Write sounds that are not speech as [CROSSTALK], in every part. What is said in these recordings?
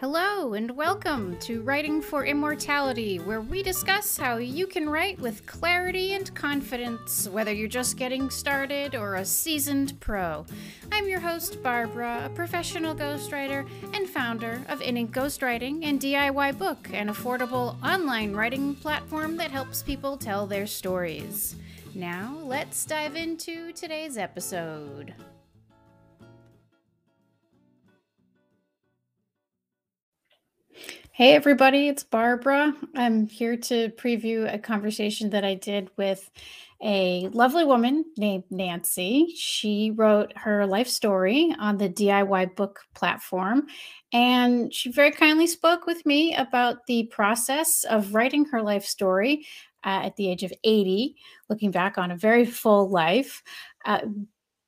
Hello, and welcome to Writing for Immortality, where we discuss how you can write with clarity and confidence, whether you're just getting started or a seasoned pro. I'm your host, Barbara, a professional ghostwriter and founder of In Ink Ghostwriting and DIY Book, an affordable online writing platform that helps people tell their stories. Now, let's dive into today's episode. Hey, everybody, it's Barbara. I'm here to preview a conversation that I did with a lovely woman named Nancy. She wrote her life story on the DIY book platform, and she very kindly spoke with me about the process of writing her life story uh, at the age of 80, looking back on a very full life. Uh,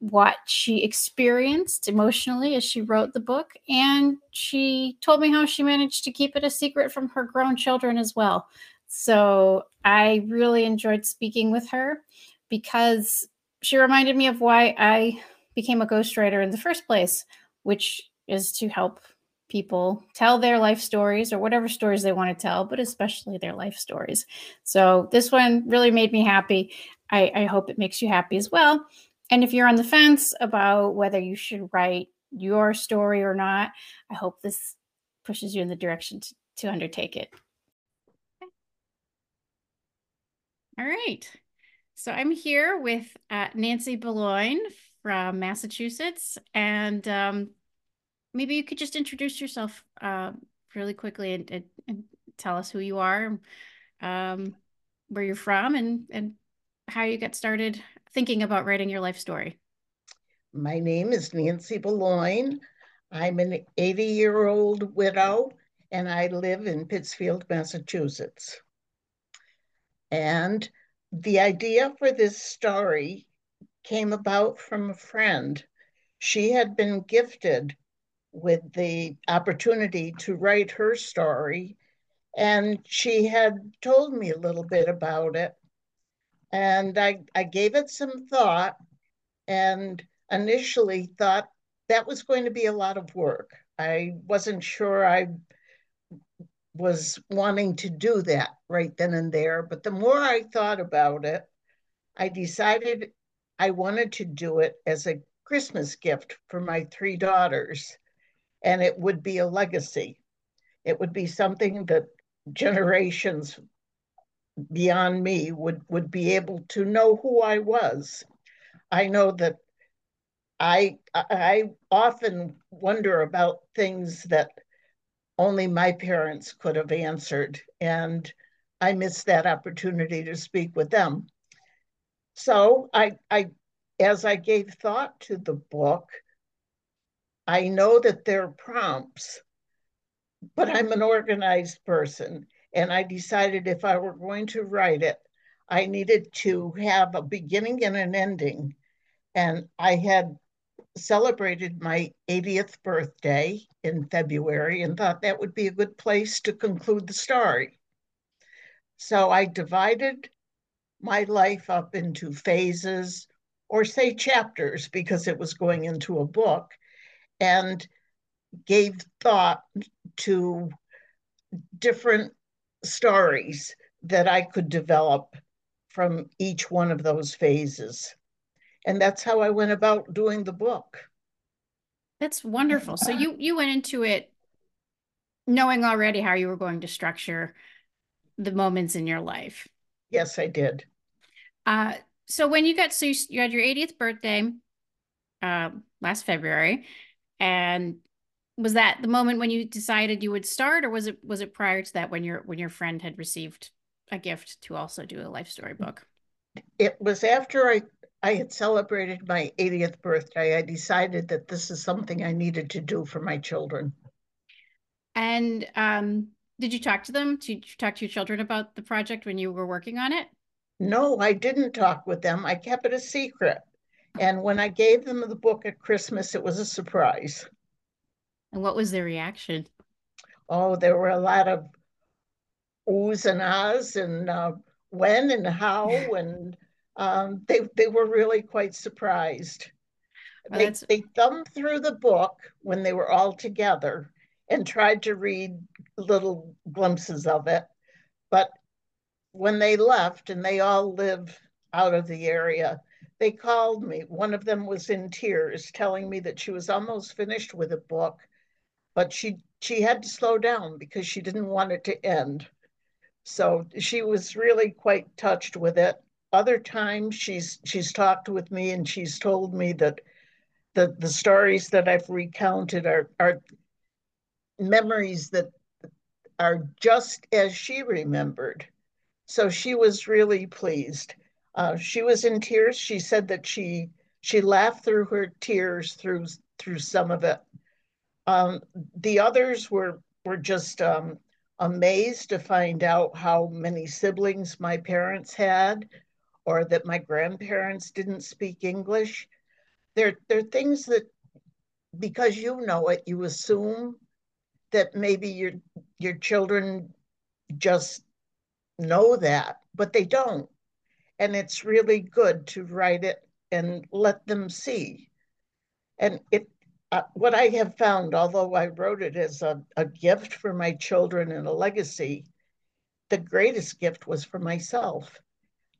what she experienced emotionally as she wrote the book. And she told me how she managed to keep it a secret from her grown children as well. So I really enjoyed speaking with her because she reminded me of why I became a ghostwriter in the first place, which is to help people tell their life stories or whatever stories they want to tell, but especially their life stories. So this one really made me happy. I, I hope it makes you happy as well. And if you're on the fence about whether you should write your story or not, I hope this pushes you in the direction to, to undertake it. All right. So I'm here with uh, Nancy Belouin from Massachusetts. And um, maybe you could just introduce yourself uh, really quickly and, and, and, tell us who you are, um, where you're from, and, and how you got started thinking about writing your life story? My name is Nancy Belouin. I'm an 80 year old widow and I live in Pittsfield, Massachusetts. And the idea for this story came about from a friend. She had been gifted with the opportunity to write her story, and she had told me a little bit about it. And I, I gave it some thought and initially thought that was going to be a lot of work. I wasn't sure I was wanting to do that right then and there. But the more I thought about it, I decided I wanted to do it as a Christmas gift for my three daughters. And it would be a legacy. It would be something that generations beyond me would would be able to know who I was. I know that I I often wonder about things that only my parents could have answered and I missed that opportunity to speak with them. So I I as I gave thought to the book, I know that there are prompts, but I'm an organized person and I decided if I were going to write it, I needed to have a beginning and an ending. And I had celebrated my 80th birthday in February and thought that would be a good place to conclude the story. So I divided my life up into phases or say chapters because it was going into a book and gave thought to different stories that I could develop from each one of those phases. And that's how I went about doing the book. That's wonderful. So you you went into it knowing already how you were going to structure the moments in your life. Yes, I did. Uh, so when you got so you, you had your 80th birthday uh, last February, and was that the moment when you decided you would start or was it was it prior to that when your when your friend had received a gift to also do a life story book it was after i i had celebrated my 80th birthday i decided that this is something i needed to do for my children. And um did you talk to them? Did you talk to your children about the project when you were working on it? No i didn't talk with them. I kept it a secret. And when i gave them the book at christmas it was a surprise and what was their reaction? Oh, there were a lot of oohs and ahs and uh, when and how, [LAUGHS] and um, they they were really quite surprised. Well, they, they thumbed through the book when they were all together, and tried to read little glimpses of it. But when they left, and they all live out of the area, they called me. One of them was in tears, telling me that she was almost finished with a book, but she she had to slow down because she didn't want it to end. So she was really quite touched with it. Other times she's she's talked with me and she's told me that the the stories that I've recounted are are memories that are just as she remembered. So she was really pleased. Uh, she was in tears. She said that she she laughed through her tears through through some of it. Um, the others were were just um, amazed to find out how many siblings my parents had, or that my grandparents didn't speak English. There, there are things that because you know it, you assume that maybe your your children just know that, but they don't. And it's really good to write it and let them see. And it uh, what I have found, although I wrote it as a, a gift for my children and a legacy, the greatest gift was for myself.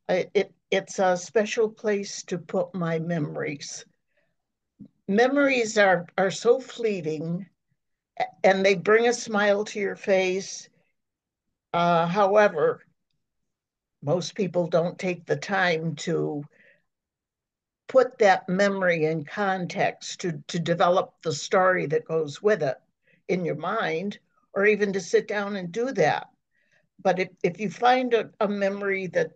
I, it it's a special place to put my memories. Memories are are so fleeting and they bring a smile to your face. Uh, however, most people don't take the time to put that memory in context to, to develop the story that goes with it in your mind, or even to sit down and do that. But if, if you find a, a memory that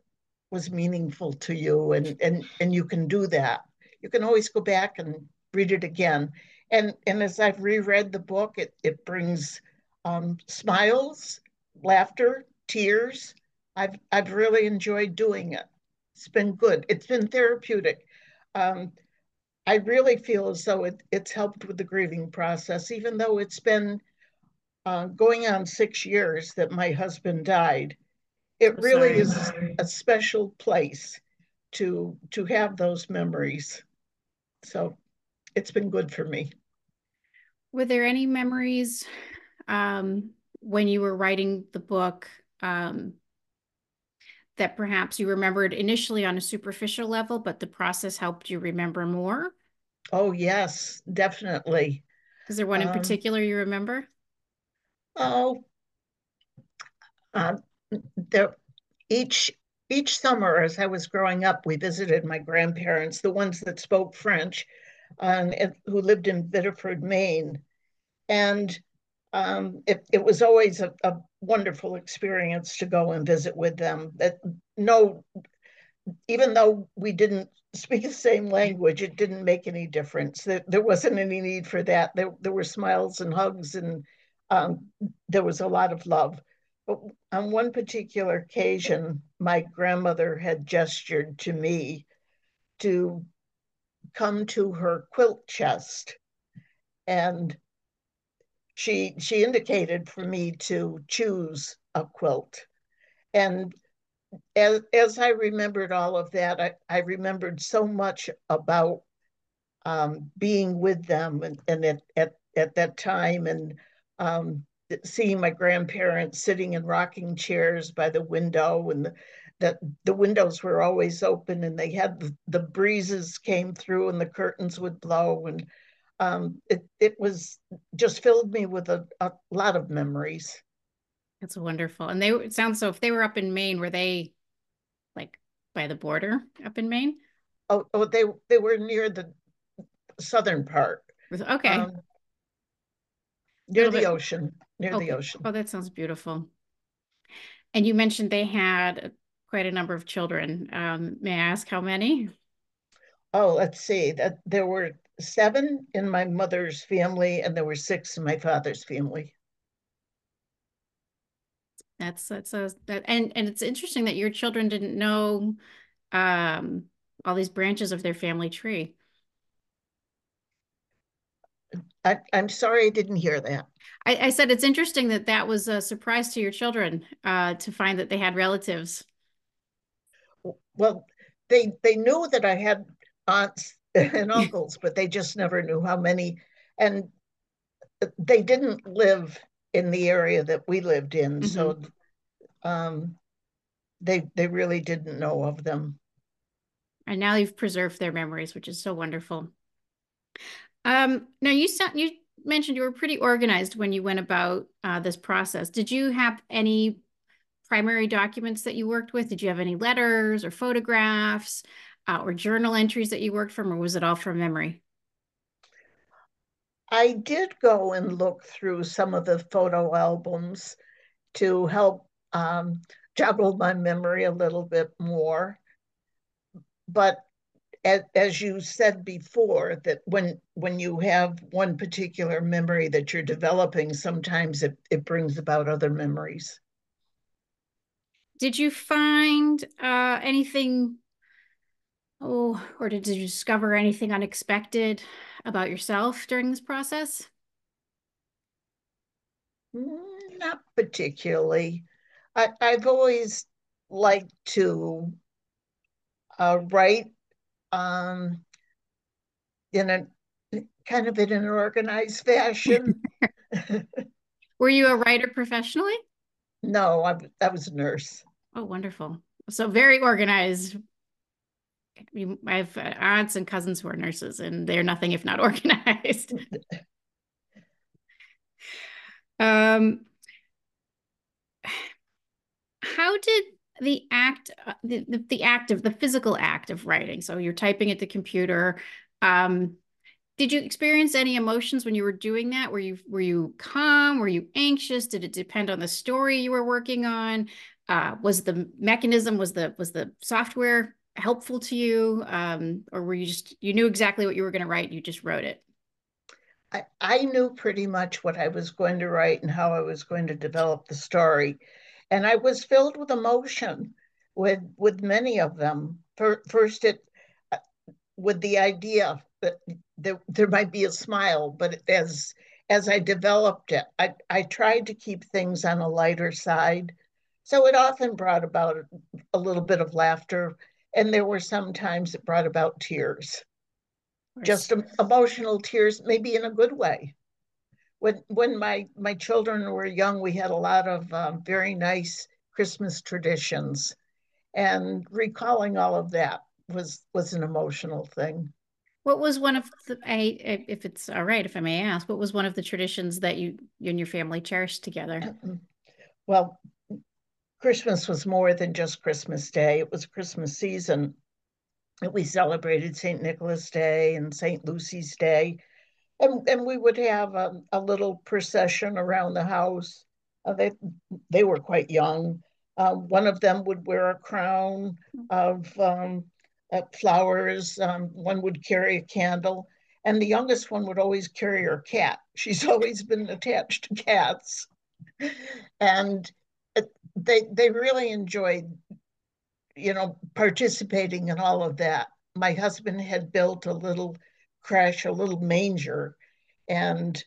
was meaningful to you and, and, and you can do that, you can always go back and read it again and and as I've reread the book, it it brings um, smiles, laughter, tears. I've I've really enjoyed doing it. It's been good. It's been therapeutic. Um, I really feel as though it, it's helped with the grieving process, even though it's been uh, going on six years that my husband died. It really sorry, is a special place to to have those memories. So it's been good for me. Were there any memories um, when you were writing the book um, that perhaps you remembered initially on a superficial level, but the process helped you remember more? Oh, yes, definitely. Is there one in um, particular you remember? Oh, uh, there, each each summer as I was growing up, we visited my grandparents, the ones that spoke French, um, who lived in Biddeford, Maine. And um, it, it was always a, a, wonderful experience to go and visit with them. That no, even though we didn't [LAUGHS] speak the same language, it didn't make any difference. There, there wasn't any need for that. There, there were smiles and hugs, and um, there was a lot of love. But on one particular occasion, my grandmother had gestured to me to come to her quilt chest and she she indicated for me to choose a quilt. And as, as i remembered all of that i, I remembered so much about um, being with them and, and at, at, at that time and um, seeing my grandparents sitting in rocking chairs by the window and the, that the windows were always open and they had the, the breezes came through and the curtains would blow and um, it, it was just filled me with a, a lot of memories. That's wonderful. And they it sounds so if they were up in Maine, were they like by the border up in Maine? Oh, oh they they were near the southern part. Okay. Um, near the bit. ocean. Near okay. the ocean. Oh, that sounds beautiful. And you mentioned they had quite a number of children. Um, may I ask how many? Oh, let's see. That there were seven in my mother's family, and there were six in my father's family. That's that's a, that, and and it's interesting that your children didn't know um, all these branches of their family tree. I, am sorry, I didn't hear that. I, I, said it's interesting that that was a surprise to your children uh, to find that they had relatives. Well, they they knew that I had aunts [LAUGHS] and uncles, but they just never knew how many. And they didn't live in the area that we lived in, Mhm. so um, they they really didn't know of them. And now you've preserved their memories, which is so wonderful. Um, now you sound you mentioned you were pretty organized when you went about uh, this process. Did you have any primary documents that you worked with? Did you have any letters or photographs uh, or journal entries that you worked from, or was it all from memory? I did go and look through some of the photo albums to help um, juggle my memory a little bit more. But as, as you said before, that when when you have one particular memory that you're developing, sometimes it, it brings about other memories. Did you find uh, anything, oh, or did you discover anything unexpected about yourself during this process? Mm, Not particularly. I, I've always liked to uh, write um, in a kind of in an organized fashion. [LAUGHS] Were you a writer professionally? No, I, I was a nurse. Oh, wonderful. So very organized. I have uh, aunts and cousins who are nurses, and they're nothing if not [LAUGHS] organized. [LAUGHS] Um, how did the act, uh, the, the, the act of the physical act of writing, so you're typing at the computer, um, did you experience any emotions when you were doing that? Were you were you calm? Were you anxious? Did it depend on the story you were working on? Uh, was the mechanism, was the was the software helpful to you? Um, or were you just you knew exactly what you were going to write, you just wrote it? I, I knew pretty much what I was going to write and how I was going to develop the story. And I was filled with emotion with with many of them. First, it uh, with the idea that there, there might be a smile, but as as I developed it, I, I tried to keep things on a lighter side. So it often brought about a little bit of laughter, and there were some times it brought about tears just emotional tears, maybe in a good way. When when my my children were young, we had a lot of um, very nice Christmas traditions, and recalling all of that was was an emotional thing. What was one of the, I, if it's all right, if I may ask, what was one of the traditions that you, you and your family cherished together? Well, Christmas was more than just Christmas Day. It was Christmas season we celebrated St. Nicholas Day and St. Lucy's Day. And, and we would have a, a little procession around the house. Uh, they, they were quite young. Uh, one of them would wear a crown of um, uh, flowers. Um, one would carry a candle. And the youngest one would always carry her cat. She's [LAUGHS] always been attached to cats. And they, they really enjoyed you know, participating in all of that. My husband had built a little creche, a little manger, and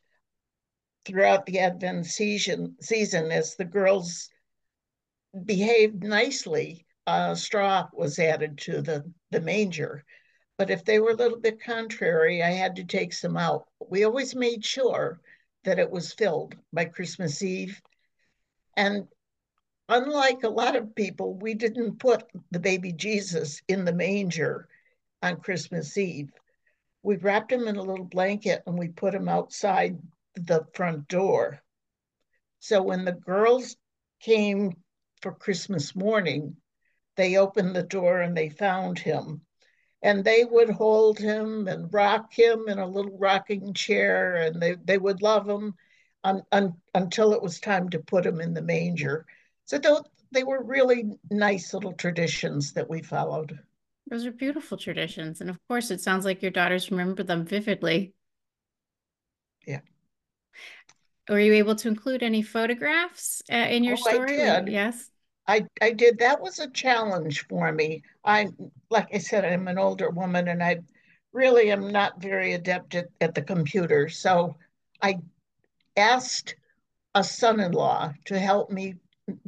throughout the Advent season, season as the girls behaved nicely, uh, straw was added to the, the manger. But if they were a little bit contrary, I had to take some out. We always made sure that it was filled by Christmas Eve. And unlike a lot of people, we didn't put the baby Jesus in the manger on Christmas Eve. We wrapped him in a little blanket and we put him outside the front door. So when the girls came for Christmas morning, they opened the door and they found him. And they would hold him and rock him in a little rocking chair, and they, they would love him un, un, until it was time to put him in the manger. So they were really nice little traditions that we followed. Those are beautiful traditions. And of course, it sounds like your daughters remember them vividly. Yeah. Were you able to include any photographs uh, in your oh, story? I did. Yes. I, I did. That was a challenge for me. I, like I said, I'm an older woman and I really am not very adept at, at the computer. So I asked a son in law to help me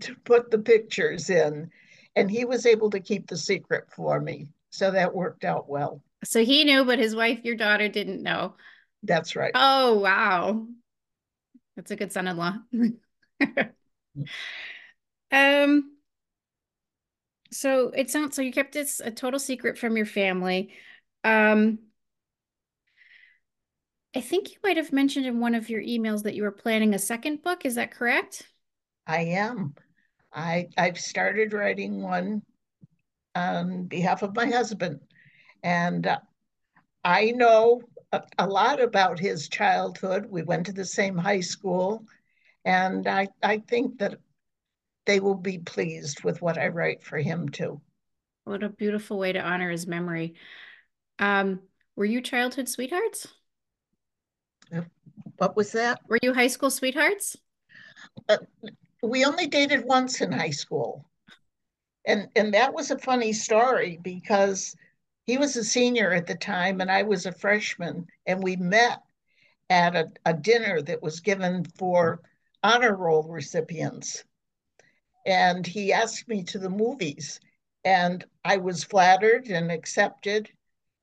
to put the pictures in. And he was able to keep the secret for me. So that worked out well. So he knew, but his wife, your daughter, didn't know. That's right. Oh, wow. That's a good son-in-law. [LAUGHS] um, so it sounds so you kept this a total secret from your family. Um, I think you might have mentioned in one of your emails that you were planning a second book. Is that correct? I am. I I've started writing one on behalf of my husband, and uh, I know a, a lot about his childhood. We went to the same high school, and I I think that they will be pleased with what I write for him too. What a beautiful way to honor his memory. Um, were you childhood sweethearts? What was that? Were you high school sweethearts? Uh, we only dated once in high school. And and that was a funny story because he was a senior at the time and I was a freshman and we met at a, a dinner that was given for honor roll recipients. And he asked me to the movies and I was flattered and accepted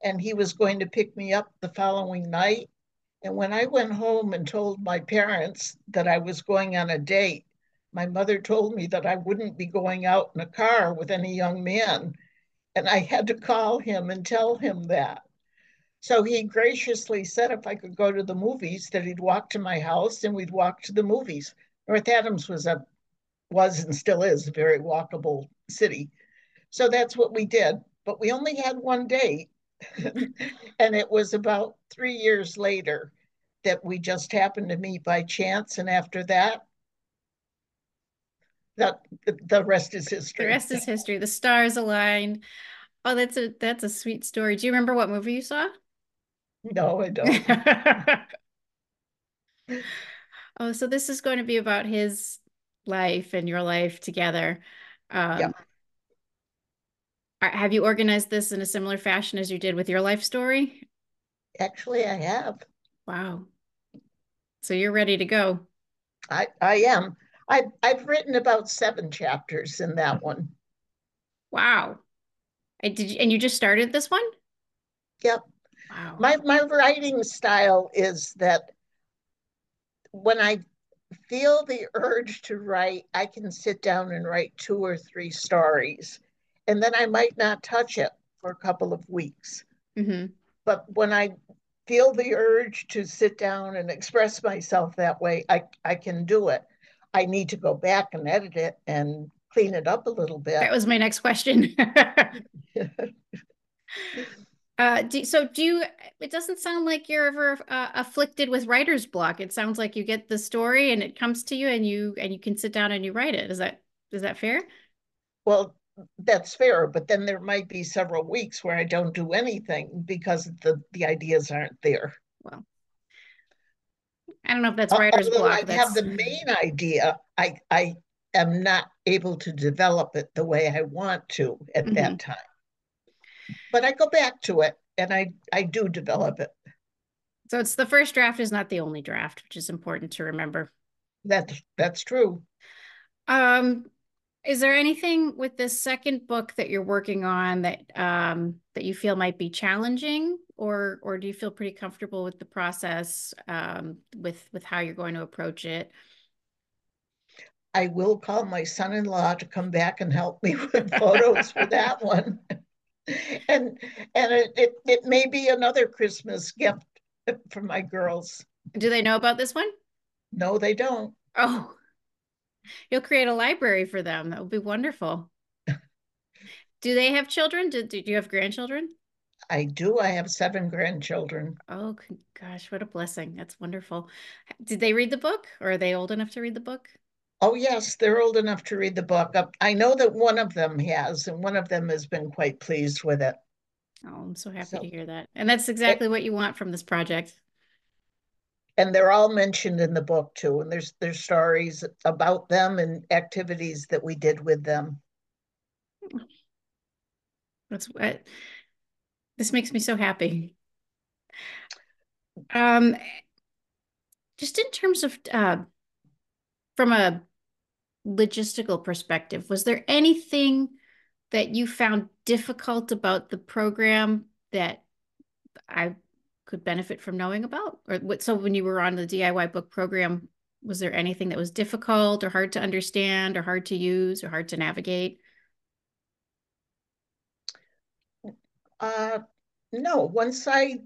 and he was going to pick me up the following night. And when I went home and told my parents that I was going on a date, my mother told me that I wouldn't be going out in a car with any young man. And I had to call him and tell him that. So he graciously said if I could go to the movies, that he'd walk to my house and we'd walk to the movies. North Adams was a was and still is a very walkable city. So that's what we did. But we only had one date. [LAUGHS] and it was about three years later that we just happened to meet by chance. And after that, that the rest is history. The rest is history. The stars aligned. Oh, that's a that's a sweet story. Do you remember what movie you saw? No, I don't. [LAUGHS] oh, so this is going to be about his life and your life together. Um, yeah. Have you organized this in a similar fashion as you did with your life story? Actually, I have. Wow. So you're ready to go. I, I am. I've, I've written about seven chapters in that one. Wow. I did, you, and you just started this one? Yep. Wow. My, my writing style is that when I feel the urge to write, I can sit down and write two or three stories, and then I might not touch it for a couple of weeks. Mm-hmm. But when I feel the urge to sit down and express myself that way, I, I can do it. I need to go back and edit it and clean it up a little bit. That was my next question. [LAUGHS] uh, do, so do you, it doesn't sound like you're ever uh, afflicted with writer's block. It sounds like you get the story and it comes to you and you, and you can sit down and you write it. Is that, is that fair? Well, that's fair, but then there might be several weeks where I don't do anything because the, the ideas aren't there. Well, I don't know if that's writer's Although block. I that's... have the main idea. I I am not able to develop it the way I want to at mm-hmm. that time. But I go back to it and I I do develop it. So it's the first draft is not the only draft, which is important to remember. That's that's true. Um is there anything with this second book that you're working on that um, that you feel might be challenging, or or do you feel pretty comfortable with the process um, with with how you're going to approach it? I will call my son-in-law to come back and help me [LAUGHS] with photos for that one, [LAUGHS] and and it, it it may be another Christmas gift [LAUGHS] for my girls. Do they know about this one? No, they don't. Oh. You'll create a library for them. That would be wonderful. do they have children? Do, do you have grandchildren? I do. I have seven grandchildren. Oh gosh, what a blessing. That's wonderful. Did they read the book or are they old enough to read the book? Oh, yes, they're old enough to read the book. I know that one of them has, and one of them has been quite pleased with it. Oh, I'm so happy so, to hear that. And that's eh exactly it, what you want from this project and they're all mentioned in the book too and there's there's stories about them and activities that we did with them that's what this makes me so happy um just in terms of uh from a logistical perspective was there anything that you found difficult about the program that I could benefit from knowing about? Or what? So when you were on the DIY book program, Was there anything that was difficult or hard to understand or hard to use or hard to navigate? Uh, no, once I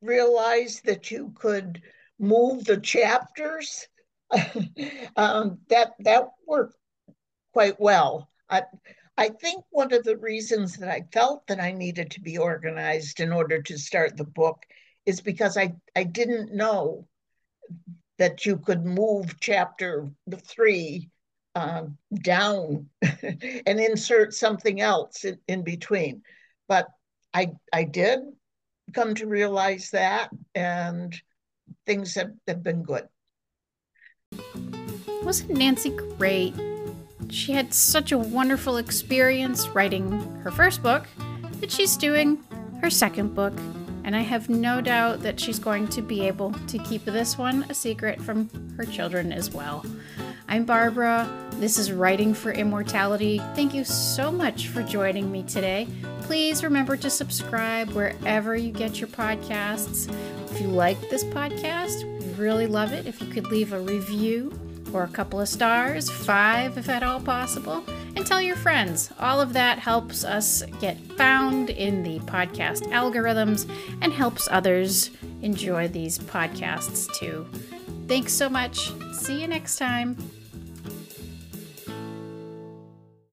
realized that you could move the chapters, [LAUGHS] um, that that worked quite well. I, I think one of the reasons that I felt that I needed to be organized in order to start the book is because I, I didn't know that you could move chapter three uh, down [LAUGHS] and insert something else in, in between. But I, I did come to realize that, and things have, have been good. Wasn't Nancy great? She had such a wonderful experience writing her first book that she's doing her second book, and I have no doubt that she's going to be able to keep this one a secret from her children as well. I'm Barbara. This is Writing for Immortality. Thank you so much for joining me today. Please remember to subscribe wherever you get your podcasts. If you like this podcast, we really love it if you could leave a review or a couple of stars, five if at all possible, and tell your friends. All of that helps us get found in the podcast algorithms and helps others enjoy these podcasts too. Thanks so much. See you next time.